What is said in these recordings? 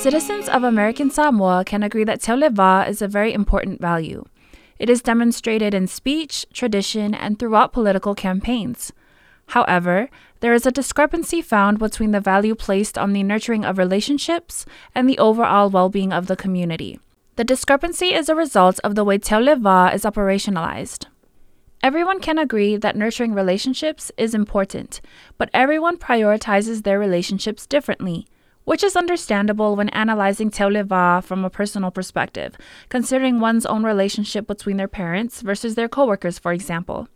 Citizens of American Samoa can agree that Te Leva is a very important value. It is demonstrated in speech, tradition, and throughout political campaigns. However, there is a discrepancy found between the value placed on the nurturing of relationships and the overall well being of the community. The discrepancy is a result of the way Te Leva is operationalized. Everyone can agree that nurturing relationships is important, but everyone prioritizes their relationships differently which is understandable when analyzing Te Leva from a personal perspective, considering one's own relationship between their parents versus their coworkers, for example.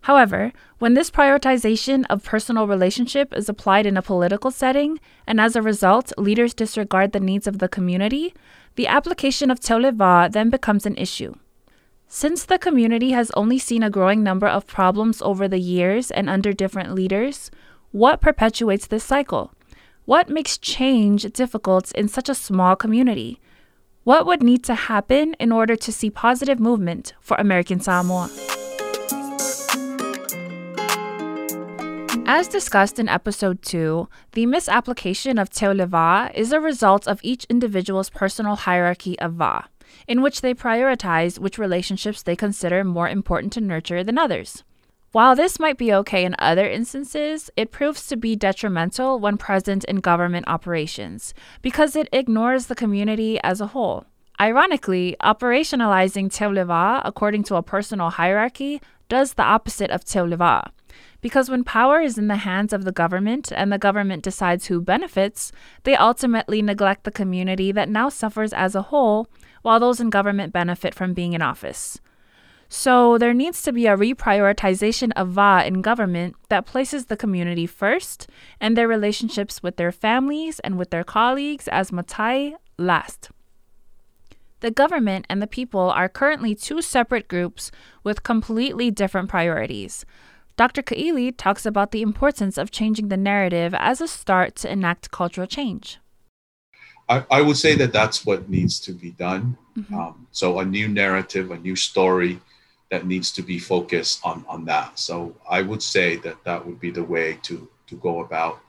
However, when this prioritization of personal relationship is applied in a political setting, and as a result, leaders disregard the needs of the community, the application of Te Leva then becomes an issue. Since the community has only seen a growing number of problems over the years and under different leaders, what perpetuates this cycle? What makes change difficult in such a small community? What would need to happen in order to see positive movement for American Samoa? As discussed in episode 2, the misapplication of Te Leva is a result of each individual's personal hierarchy of Va, in which they prioritize which relationships they consider more important to nurture than others. While this might be okay in other instances, it proves to be detrimental when present in government operations because it ignores the community as a whole. Ironically, operationalizing teuleva according to a personal hierarchy does the opposite of teuleva, Because when power is in the hands of the government and the government decides who benefits, they ultimately neglect the community that now suffers as a whole, while those in government benefit from being in office. So there needs to be a reprioritization of VA in government that places the community first and their relationships with their families and with their colleagues as Matai last. The government and the people are currently two separate groups with completely different priorities. Dr. Kaili talks about the importance of changing the narrative as a start to enact cultural change. I, I would say that that's what needs to be done. Mm-hmm. Um, so, a new narrative, a new story, that needs to be focused on, on that. So I would say that that would be the way to, to go about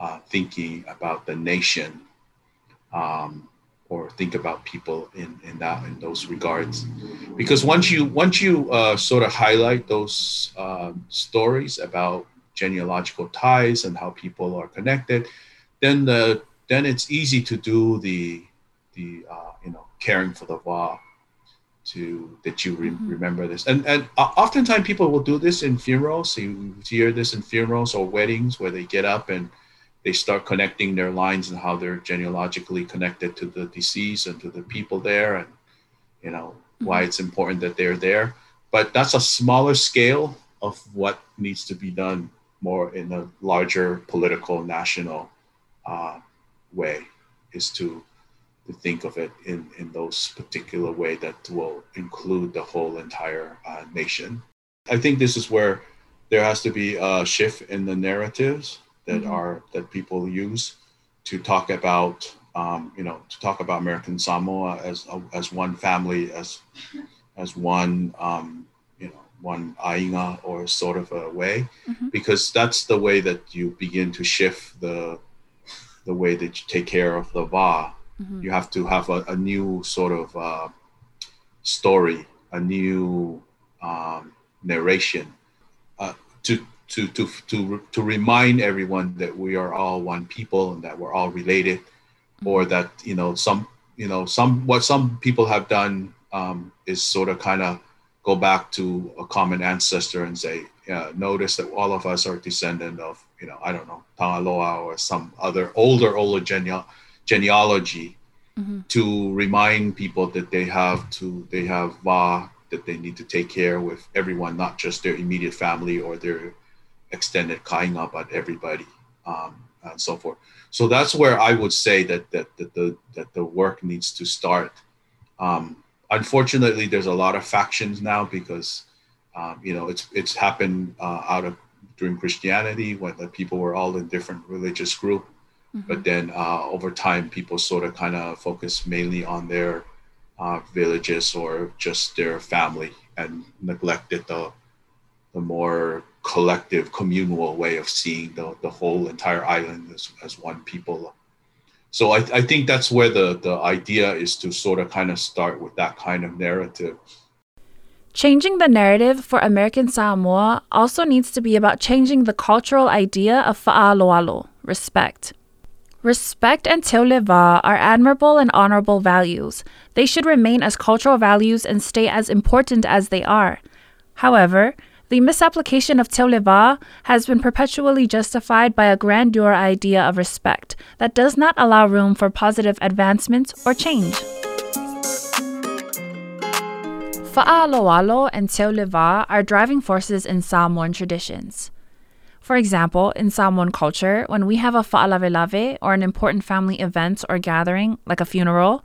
uh, thinking about the nation um, or think about people in, in that in those regards. Because once you once you uh, sort of highlight those uh, stories about genealogical ties and how people are connected, then the then it's easy to do the the uh, you know caring for the law to that you re- mm-hmm. remember this and and uh, oftentimes people will do this in funerals so you hear this in funerals or weddings where they get up and they start connecting their lines and how they're genealogically connected to the deceased and to the people there and you know mm-hmm. why it's important that they're there but that's a smaller scale of what needs to be done more in a larger political national uh, way is to to think of it in, in those particular way that will include the whole entire uh, nation. I think this is where there has to be a shift in the narratives that mm-hmm. are that people use to talk about um, you know to talk about American Samoa as as one family as as one um, you know one ainga or sort of a way mm-hmm. because that's the way that you begin to shift the the way that you take care of the va Mm-hmm. You have to have a, a new sort of uh, story, a new um, narration uh, to, to, to, to, to remind everyone that we are all one people and that we're all related, mm-hmm. or that, you know, some, you know, some, what some people have done um, is sort of kind of go back to a common ancestor and say, uh, notice that all of us are descendant of, you know, I don't know, Tangaloa or some other older, older genealogy mm-hmm. to remind people that they have to they have va that they need to take care with everyone, not just their immediate family or their extended kainga, but everybody um, and so forth. So that's where I would say that that, that the that the work needs to start. Um, unfortunately, there's a lot of factions now because um, you know it's it's happened uh, out of during Christianity when the people were all in different religious group Mm-hmm. But then uh, over time, people sort of kind of focus mainly on their uh, villages or just their family and neglected the, the more collective communal way of seeing the, the whole entire island as, as one people. so I, I think that's where the, the idea is to sort of kind of start with that kind of narrative. Changing the narrative for American Samoa also needs to be about changing the cultural idea of fa'aloalo, respect. Respect and te leva are admirable and honorable values. They should remain as cultural values and stay as important as they are. However, the misapplication of te leva has been perpetually justified by a grandeur idea of respect that does not allow room for positive advancement or change. Fa'aloalo and te leva are driving forces in Samoan traditions. For example, in Samoan culture, when we have a fa'alavelave or an important family event or gathering, like a funeral,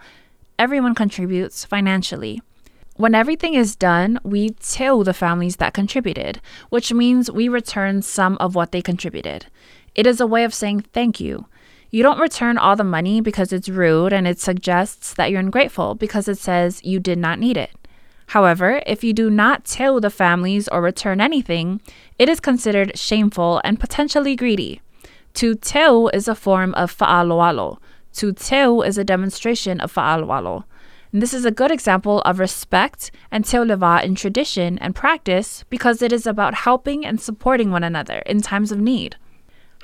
everyone contributes financially. When everything is done, we tell the families that contributed, which means we return some of what they contributed. It is a way of saying thank you. You don't return all the money because it's rude and it suggests that you're ungrateful because it says you did not need it. However, if you do not tell the families or return anything, it is considered shameful and potentially greedy. To tell is a form of fa'aloalo. To tell is a demonstration of fa'aloalo. This is a good example of respect and te leva in tradition and practice because it is about helping and supporting one another in times of need.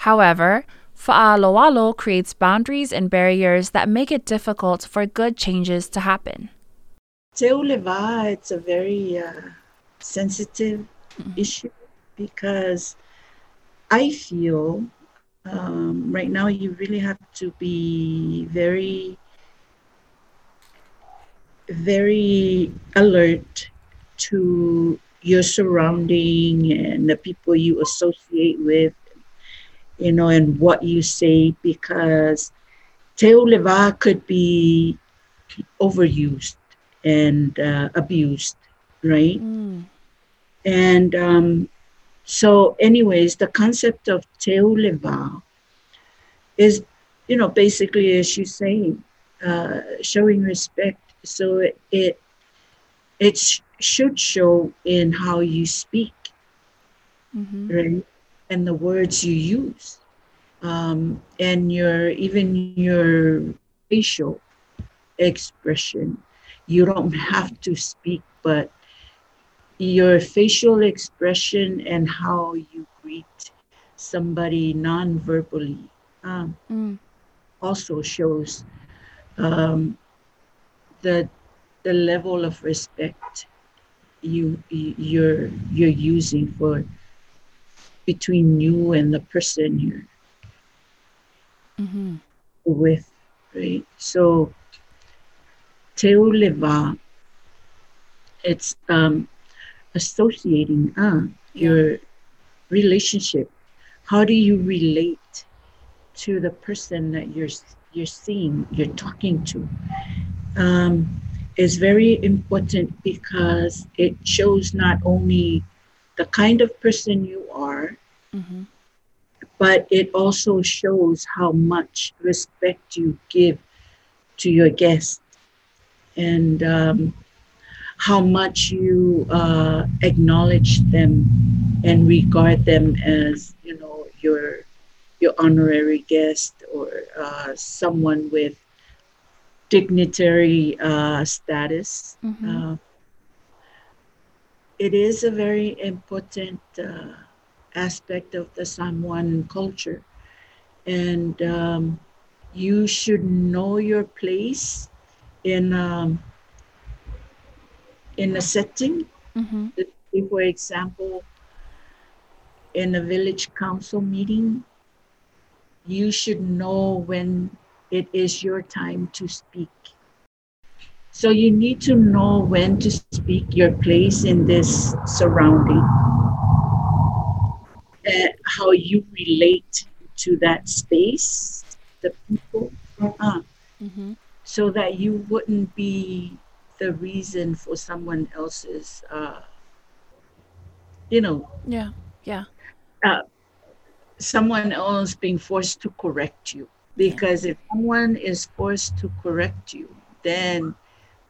However, fa'aloalo creates boundaries and barriers that make it difficult for good changes to happen. Teuleva, it's a very uh, sensitive mm-hmm. issue because I feel um, right now you really have to be very, very alert to your surrounding and the people you associate with, you know, and what you say because Teuleva could be overused and uh, abused, right? Mm. And um, so, anyways, the concept of teuleva is, you know, basically, as you say, uh, showing respect. So it, it it sh- should show in how you speak, mm-hmm. right, and the words you use, um, and your even your facial expression you don't have to speak, but your facial expression and how you greet somebody non-verbally um, mm. also shows um, the the level of respect you you're you're using for between you and the person you're mm-hmm. with right so Teuleva, it's um, associating uh, your relationship. How do you relate to the person that you're you're seeing, you're talking to? Um, is very important because it shows not only the kind of person you are, mm-hmm. but it also shows how much respect you give to your guest and um, how much you uh, acknowledge them and regard them as you know your your honorary guest or uh, someone with dignitary uh, status. Mm-hmm. Uh, it is a very important uh, aspect of the Samoan culture, and um, you should know your place in um, in a setting. Mm-hmm. For example, in a village council meeting, you should know when it is your time to speak. So you need to know when to speak, your place in this surrounding, uh, how you relate to that space, the people. Uh, mm-hmm so that you wouldn't be the reason for someone else's uh you know. Yeah yeah. Uh, someone else being forced to correct you. Because yeah. if someone is forced to correct you then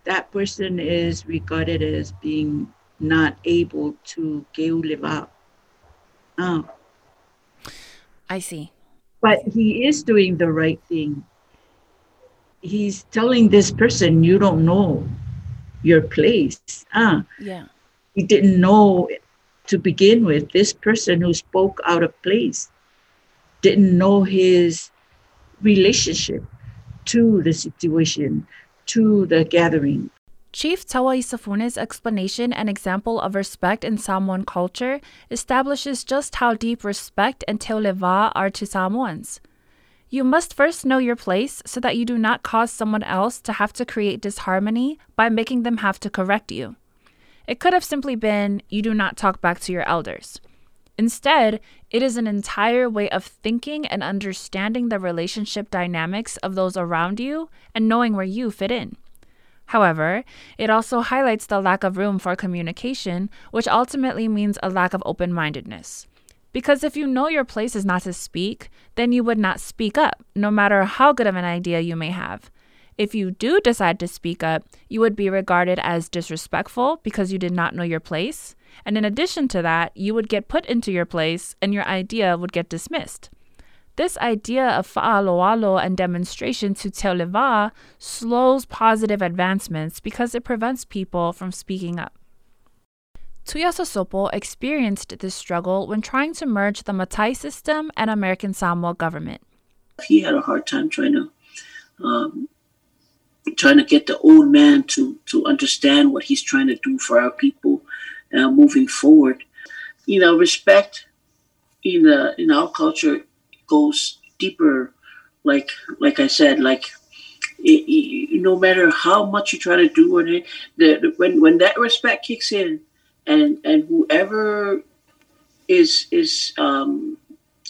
that person is regarded as being not able to live up oh. i see. But he is doing the right thing he's telling this person you don't know your place. Ah, Yeah. he didn't know to begin with. This person who spoke out of place didn't know his relationship to the situation, to the gathering. Chief Tawa Isafune's explanation and example of respect in Samoan culture establishes just how deep respect and teoleva are to Samoans. You must first know your place so that you do not cause someone else to have to create disharmony by making them have to correct you. It could have simply been, you do not talk back to your elders. Instead, it is an entire way of thinking and understanding the relationship dynamics of those around you and knowing where you fit in. However, it also highlights the lack of room for communication, which ultimately means a lack of open mindedness. Because if you know your place is not to speak, then you would not speak up, no matter how good of an idea you may have. If you do decide to speak up, you would be regarded as disrespectful because you did not know your place. And in addition to that, you would get put into your place and your idea would get dismissed. This idea of fa'aloalo and demonstration to teoleva slows positive advancements because it prevents people from speaking up. Tuiasosopo experienced this struggle when trying to merge the Matai system and American Samoa government. He had a hard time trying to um, trying to get the old man to to understand what he's trying to do for our people uh, moving forward. You know, respect in the in our culture goes deeper. Like like I said, like it, it, no matter how much you try to do, and the, when when that respect kicks in, and and whoever is is um,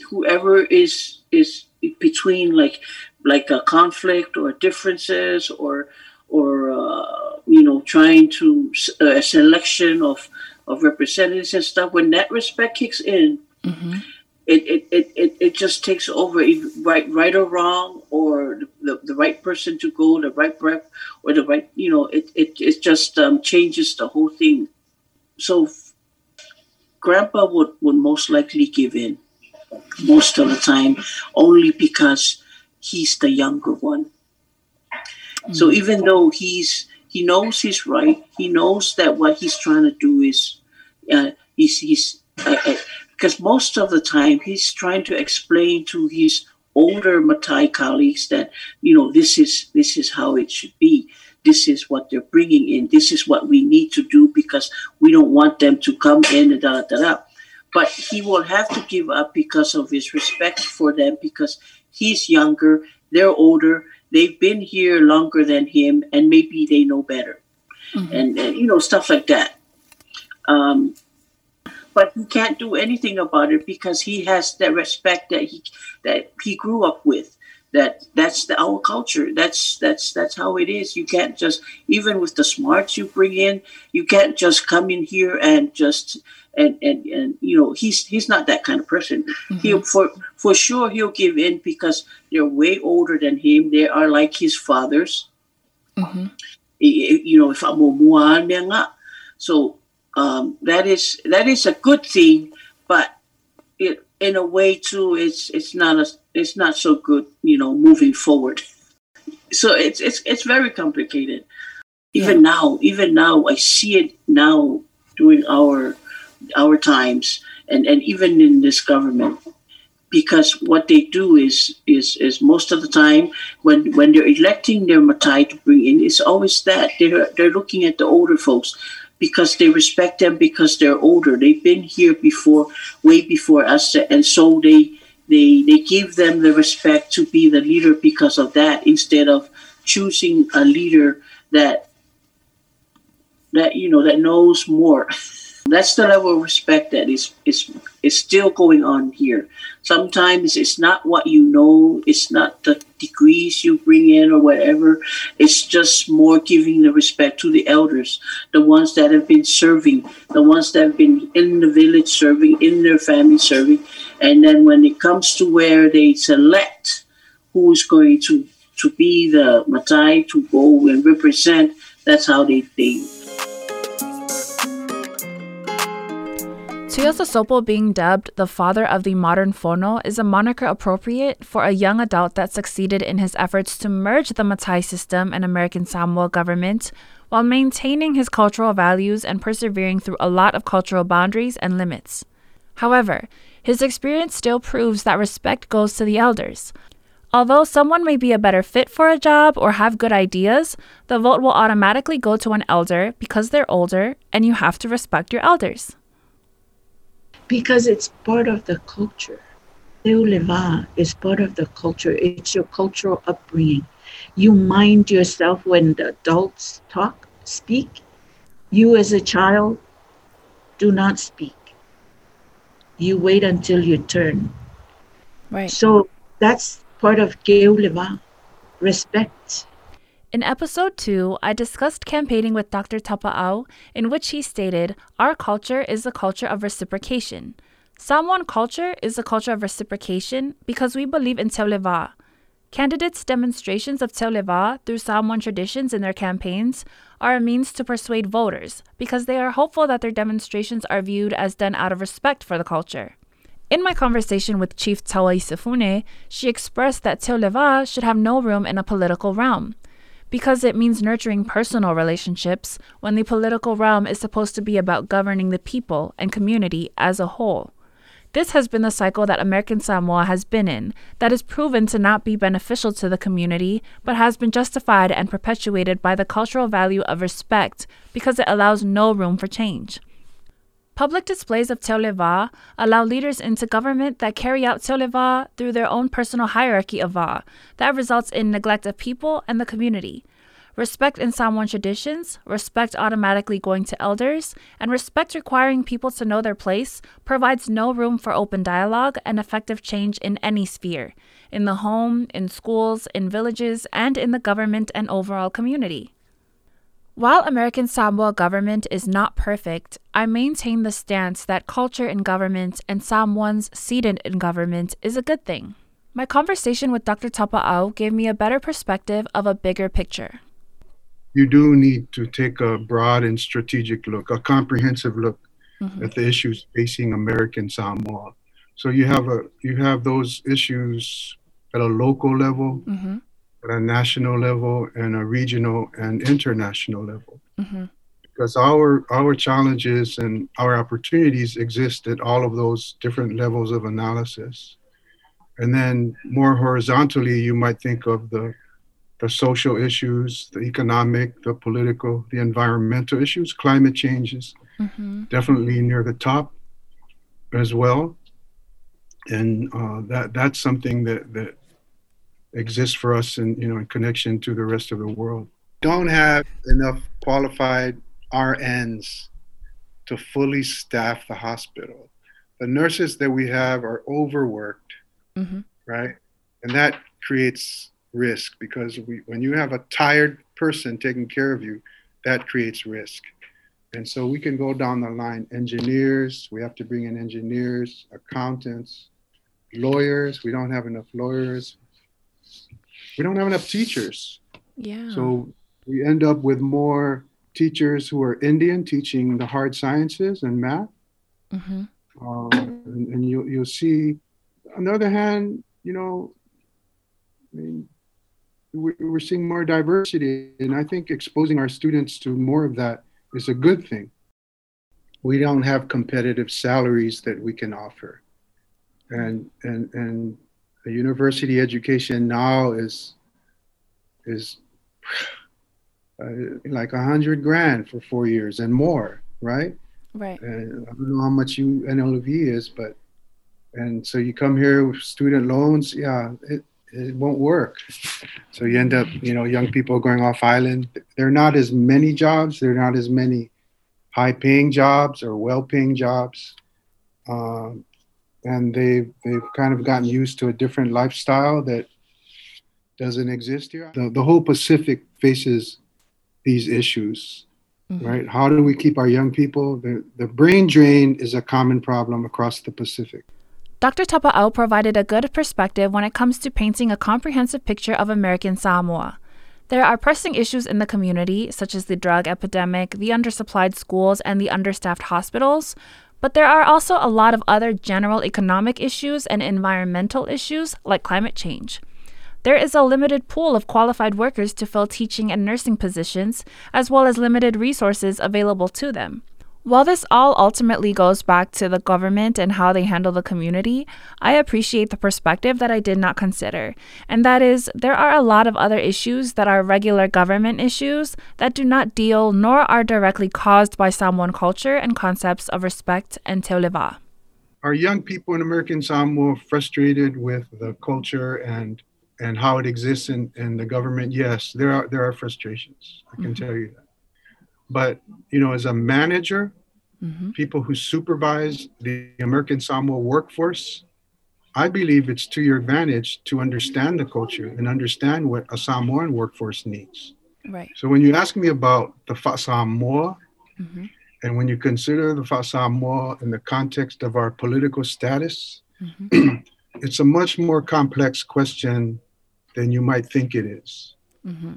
whoever is is between like like a conflict or differences or or uh, you know trying to a selection of of representatives and stuff when that respect kicks in Mm-hmm. it, it, it, it, it just takes over right right or wrong or the, the right person to go the right rep or the right you know it, it, it just um, changes the whole thing so grandpa would, would most likely give in most of the time only because he's the younger one. So even though he's he knows he's right he knows that what he's trying to do is uh, he's he's uh, uh, because most of the time he's trying to explain to his older Matai colleagues that you know this is this is how it should be this is what they're bringing in. This is what we need to do because we don't want them to come in and da da da but he will have to give up because of his respect for them because he's younger they're older they've been here longer than him and maybe they know better. Mhm. and, and you know stuff like that. Um, but he can't do anything about it because he has that respect that he that he grew up with that that's the, our culture. That's that's that's how it is. You can't just even with the smarts you bring in you can't just come in here and just and and, and you know he's he's not that kind of person. He'll for for sure he'll give in because they're way older than him. They are like his fathers. Mhm. I- you know if I'm so um, that is that is a good thing but in a way too it's it's not a it's not so good you know moving forward. So it's it's it's very complicated. Even now even now i see it now during our our times and and even in this government. Because what they do is is is most of the time when when they're electing their matai to bring in it's always that. They're they're looking at the older folks because they respect them because they're older. They've been here before way before us and so they they they give them the respect to be the leader because of that instead of choosing a leader that that you know that knows more that's the level of respect that is is is still going on here. Sometimes it's not what you know it's not the degrees you bring in or whatever. It's just more giving the respect to the elders the ones that have been serving the ones that have been in the village serving in their family serving. And then when it comes to where they select who's going to to be the matai to go and represent that's how they they Tuiasosopo being dubbed the father of the modern fono is a moniker appropriate for a young adult that succeeded in his efforts to merge the Matai system and American Samoa government while maintaining his cultural values and persevering through a lot of cultural boundaries and limits. However, his experience still proves that respect goes to the elders. Although someone may be a better fit for a job or have good ideas, the vote will automatically go to an elder because they're older and you have to respect your elders. Because it's part of the culture. Teuleva is part of the culture. It's your cultural upbringing. You mind yourself when the adults talk, speak. You as a child, do not speak. You wait until your turn. Right. So that's part of Teuleva, respect. In episode 2, I discussed campaigning with Dr. Tapa'au, in which he stated, Our culture is a culture of reciprocation. Samoan culture is a culture of reciprocation because we believe in Teuleva. Candidates' demonstrations of Teuleva through Samoan traditions in their campaigns are a means to persuade voters because they are hopeful that their demonstrations are viewed as done out of respect for the culture. In my conversation with Chief Tawa Isifune, she expressed that Teuleva should have no room in a political realm because it means nurturing personal relationships when the political realm is supposed to be about governing the people and community as a whole. This has been the cycle that American Samoa has been in, that is proven to not be beneficial to the community, but has been justified and perpetuated by the cultural value of respect because it allows no room for change. Public displays of Teuleva allow leaders into government that carry out Teuleva through their own personal hierarchy of Va that results in neglect of people and the community. Respect in Samoan traditions, respect automatically going to elders, and respect requiring people to know their place provides no room for open dialogue and effective change in any sphere in the home, in schools, in villages, and in the government and overall community. While American Samoa government is not perfect, I maintain the stance that culture in government and Samoans seated in government is a good thing. My conversation with Dr. Tapa'au gave me a better perspective of a bigger picture you do need to take a broad and strategic look, a comprehensive look mm-hmm. at the issues facing American Samoa. So you have a you have those issues at a local level, mm-hmm. At a national level, and a regional and international level. Mm-hmm. Because our our challenges and our opportunities exist at all of those different levels of analysis. And then more horizontally, you might think of the the social issues, the economic, the political, the environmental issues, climate changes, mm-hmm. definitely near the top as well. And uh, that that's something that that exists for us in you know in connection to the rest of the world. Don't have enough qualified RNs to fully staff the hospital. The nurses that we have are overworked, mm-hmm. right? And that creates risk because we, when you have a tired person taking care of you, that creates risk. And so we can go down the line engineers, we have to bring in engineers, accountants, lawyers. We don't have enough lawyers. We don't have enough teachers. Yeah. So we end up with more teachers who are Indian teaching the hard sciences and math. Mm-hmm. Um, and, and you, you'll see, on the other hand, you know, I mean, we're seeing more diversity. And I think exposing our students to more of that is a good thing. We don't have competitive salaries that we can offer. And, and, and the university education now is, is uh, like a hundred grand for four years and more, right? Right. And I don't know how much UNLV is, but and so you come here with student loans, yeah, it, it won't work. So you end up, you know, young people going off island. There are not as many jobs. There are not as many high-paying jobs or well-paying jobs, um, and they've they've kind of gotten used to a different lifestyle that doesn't exist here. The, the whole Pacific faces these issues, mm-hmm. right? How do we keep our young people? The, the brain drain is a common problem across the Pacific. Dr. Tapa'au provided a good perspective when it comes to painting a comprehensive picture of American Samoa. There are pressing issues in the community, such as the drug epidemic, the undersupplied schools, and the understaffed hospitals, But there are also a lot of other general economic issues and environmental issues like climate change. There is a limited pool of qualified workers to fill teaching and nursing positions, as well as limited resources available to them. While this all ultimately goes back to the government and how they handle the community, I appreciate the perspective that I did not consider, and that is there are a lot of other issues that are regular government issues that do not deal nor are directly caused by Samoan culture and concepts of respect and teoleva. Are young people in American Samoa frustrated with the culture and and how it exists in, in the government? Yes, there are there are frustrations. I can mm-hmm. tell you that. But you know, as a manager, mm-hmm. people who supervise the American Samoa workforce, I believe it's to your advantage to understand the culture and understand what a Samoan workforce needs. Right. So when you ask me about the Fa Samoa, mm-hmm. and when you consider the Fa Samoa in the context of our political status, mm-hmm. it's a much more complex question than you might think it is. Mm-hmm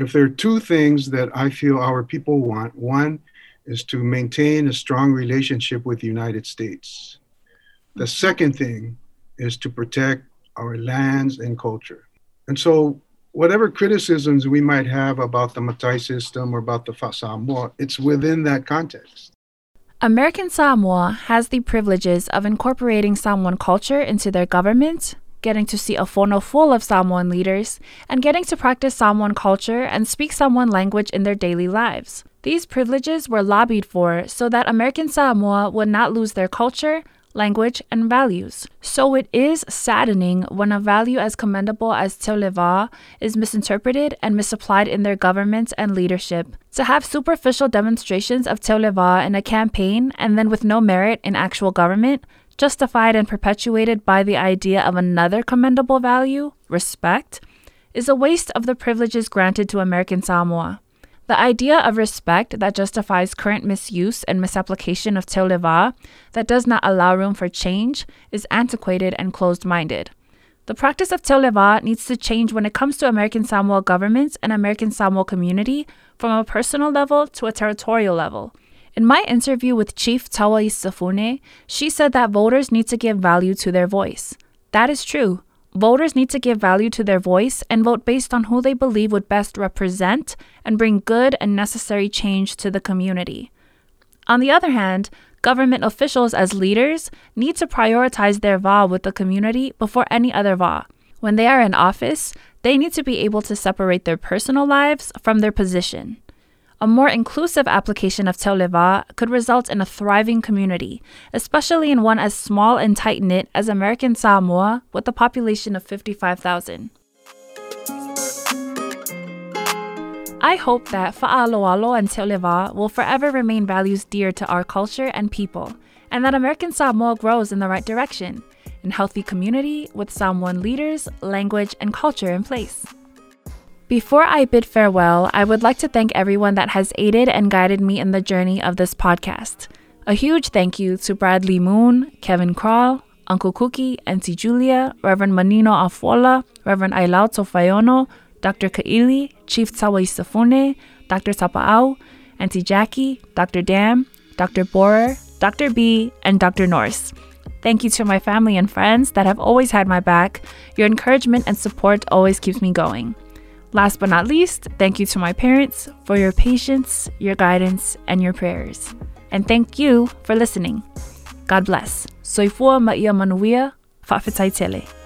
if there are two things that I feel our people want, one is to maintain a strong relationship with the United States. The second thing is to protect our lands and culture. And so, whatever criticisms we might have about the Matai system or about the Samoa, it's within that context. American Samoa has the privileges of incorporating Samoan culture into their government, getting to see a fono full of Samoan leaders, and getting to practice Samoan culture and speak Samoan language in their daily lives. These privileges were lobbied for so that American Samoa would not lose their culture, language, and values. So it is saddening when a value as commendable as Teoleva is misinterpreted and misapplied in their government and leadership. To have superficial demonstrations of Teoleva in a campaign and then with no merit in actual government justified and perpetuated by the idea of another commendable value, respect, is a waste of the privileges granted to American Samoa. The idea of respect that justifies current misuse and misapplication of Teoleva, that does not allow room for change, is antiquated and closed minded. The practice of Teoleva needs to change when it comes to American Samoa governments and American Samoa community from a personal level to a territorial level. In my interview with Chief Tawai Safune, she said that voters need to give value to their voice. That is true. Voters need to give value to their voice and vote based on who they believe would best represent and bring good and necessary change to the community. On the other hand, government officials as leaders need to prioritize their va with the community before any other va. When they are in office, they need to be able to separate their personal lives from their position. A more inclusive application of Teoleva could result in a thriving community, especially in one as small and tight knit as American Samoa with a population of 55,000. I hope that Fa'aloalo and Teoleva will forever remain values dear to our culture and people, and that American Samoa grows in the right direction, in healthy community with Samoan leaders, language, and culture in place. Before I bid farewell, I would like to thank everyone that has aided and guided me in the journey of this podcast. A huge thank you to Bradley Moon, Kevin Crawl, Uncle Cookie, Auntie Julia, Reverend Manino Afola, Reverend Ailau Tofayono, Dr. Kaili, Chief Tawai Safune, Dr. Tapa'au, Auntie Jackie, Dr. Dam, Dr. Borer, Dr. B, and Dr. Norse. Thank you to my family and friends that have always had my back. Your encouragement and support always keeps me going. Last but not least, thank you to my parents for your patience, your guidance, and your prayers. And thank you for listening. God bless. Soifua maia manuia, fa'afetai tele.